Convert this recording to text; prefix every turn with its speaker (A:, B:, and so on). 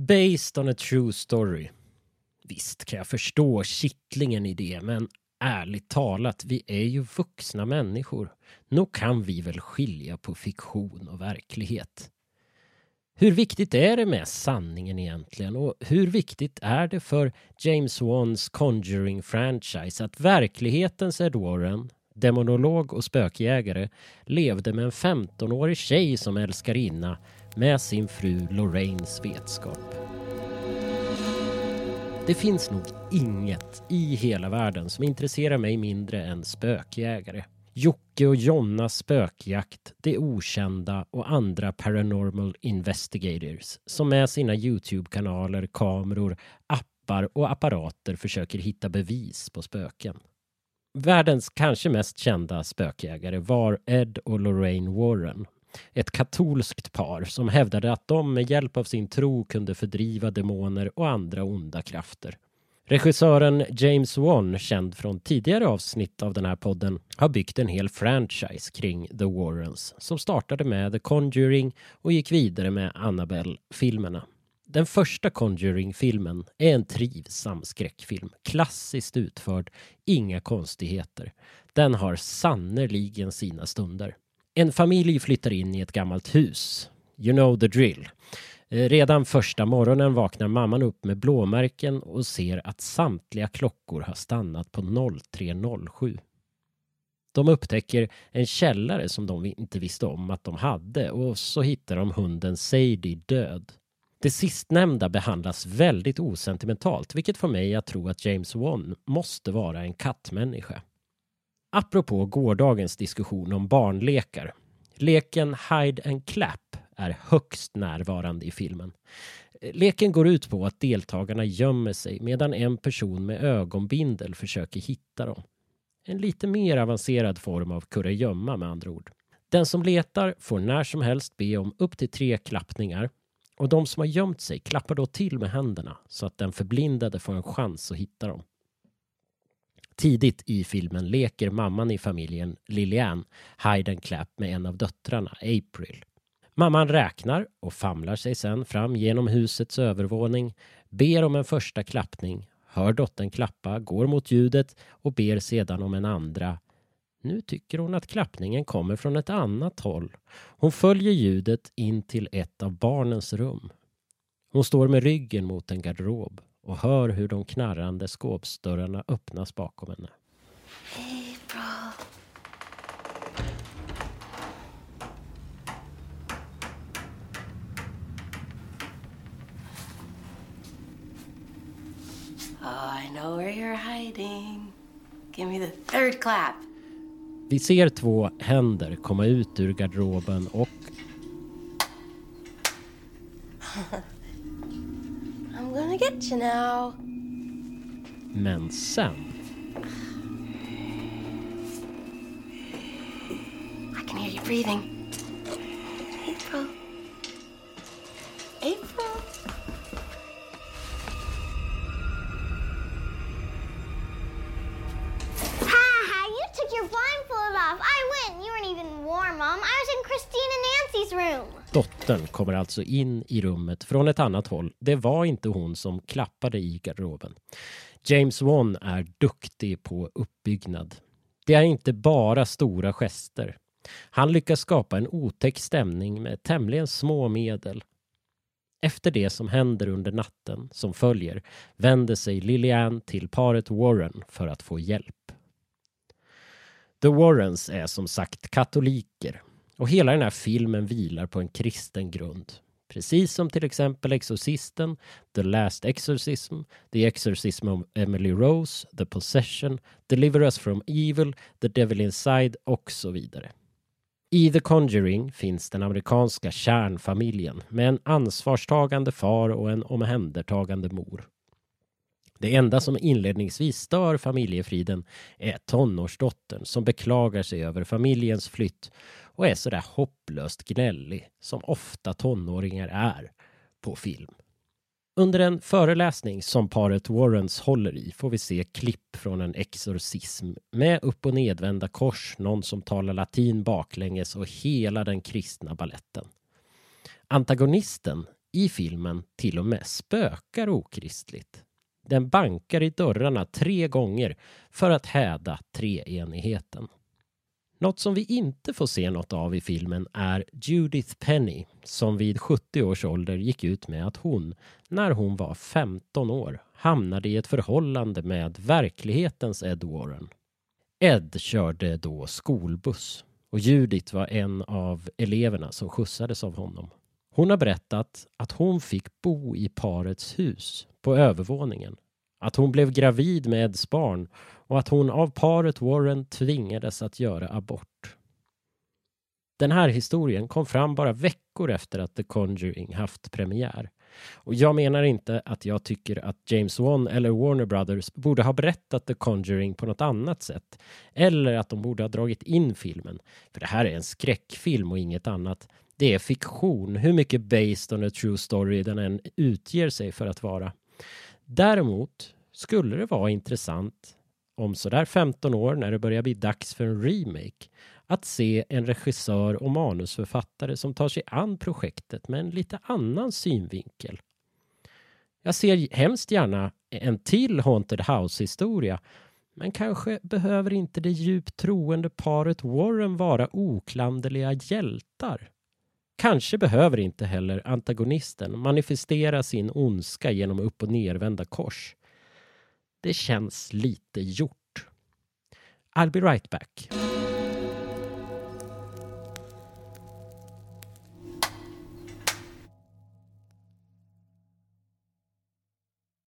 A: Based on a true story. Visst kan jag förstå kittlingen i det, men ärligt talat, vi är ju vuxna människor. Nog kan vi väl skilja på fiktion och verklighet. Hur viktigt är det med sanningen egentligen? Och hur viktigt är det för James Wans Conjuring-franchise att verklighetens Ed Warren, demonolog och spökjägare, levde med en 15-årig tjej som älskarinna med sin fru Lorraines vetskap? Det finns nog inget i hela världen som intresserar mig mindre än spökjägare. Jocke och Jonnas spökjakt, Det Okända och andra paranormal investigators som med sina Youtube-kanaler, kameror, appar och apparater försöker hitta bevis på spöken. Världens kanske mest kända spökjägare var Ed och Lorraine Warren. Ett katolskt par som hävdade att de med hjälp av sin tro kunde fördriva demoner och andra onda krafter. Regissören James Wan, känd från tidigare avsnitt av den här podden, har byggt en hel franchise kring The Warrens som startade med The Conjuring och gick vidare med Annabelle-filmerna. Den första Conjuring-filmen är en trivsam skräckfilm, klassiskt utförd, inga konstigheter. Den har sannerligen sina stunder. En familj flyttar in i ett gammalt hus. You know the drill. Eh, redan första morgonen vaknar mamman upp med blåmärken och ser att samtliga klockor har stannat på 03.07. De upptäcker en källare som de inte visste om att de hade och så hittar de hunden Sadie död. Det sistnämnda behandlas väldigt osentimentalt vilket får mig att tro att James Wan måste vara en kattmänniska. Apropå gårdagens diskussion om barnlekar. Leken Hide and Clap är högst närvarande i filmen. Leken går ut på att deltagarna gömmer sig medan en person med ögonbindel försöker hitta dem. En lite mer avancerad form av kurragömma med andra ord. Den som letar får när som helst be om upp till tre klappningar och de som har gömt sig klappar då till med händerna så att den förblindade får en chans att hitta dem. Tidigt i filmen leker mamman i familjen, Lilian, hide and clap med en av döttrarna, April. Mamman räknar och famlar sig sen fram genom husets övervåning, ber om en första klappning, hör dottern klappa, går mot ljudet och ber sedan om en andra. Nu tycker hon att klappningen kommer från ett annat håll. Hon följer ljudet in till ett av barnens rum. Hon står med ryggen mot en garderob och hör hur de knarrande skåpsdörrarna öppnas bakom henne. April. Oh, I know where you're hiding. Give me the third clap. Vi ser två händer komma ut ur garderoben och get you now. Men sen... I can hear you breathing. Christine and Nancy's room. Dottern kommer alltså in i rummet från ett annat håll. Det var inte hon som klappade i garderoben. James Wan är duktig på uppbyggnad. Det är inte bara stora gester. Han lyckas skapa en otäck stämning med tämligen små medel. Efter det som händer under natten som följer vänder sig Lilian till paret Warren för att få hjälp. The Warrens är som sagt katoliker och hela den här filmen vilar på en kristen grund. Precis som till exempel Exorcisten, The Last Exorcism, The Exorcism of Emily Rose, The Possession, Deliver Us From Evil, The Devil Inside och så vidare. I The Conjuring finns den amerikanska kärnfamiljen med en ansvarstagande far och en omhändertagande mor. Det enda som inledningsvis stör familjefriden är tonårsdottern som beklagar sig över familjens flytt och är sådär hopplöst gnällig som ofta tonåringar är på film. Under en föreläsning som paret Warrens håller i får vi se klipp från en exorcism med upp och nedvända kors, någon som talar latin baklänges och hela den kristna balletten. Antagonisten i filmen till och med spökar okristligt. Den bankar i dörrarna tre gånger för att häda treenigheten. Något som vi inte får se något av i filmen är Judith Penny som vid 70 års ålder gick ut med att hon, när hon var 15 år, hamnade i ett förhållande med verklighetens Ed Warren. Ed körde då skolbuss och Judith var en av eleverna som skjutsades av honom. Hon har berättat att hon fick bo i parets hus på övervåningen, att hon blev gravid med Eds barn och att hon av paret Warren tvingades att göra abort. Den här historien kom fram bara veckor efter att The Conjuring haft premiär. Och jag menar inte att jag tycker att James Wan eller Warner Brothers borde ha berättat The Conjuring på något annat sätt. Eller att de borde ha dragit in filmen. För det här är en skräckfilm och inget annat. Det är fiktion, hur mycket based on a true story den än utger sig för att vara. Däremot skulle det vara intressant om sådär 15 år när det börjar bli dags för en remake att se en regissör och manusförfattare som tar sig an projektet med en lite annan synvinkel. Jag ser hemskt gärna en till Haunted House-historia men kanske behöver inte det djupt troende paret Warren vara oklanderliga hjältar. Kanske behöver inte heller antagonisten manifestera sin ondska genom upp och nervända kors. Det känns lite gjort. I'll be right back.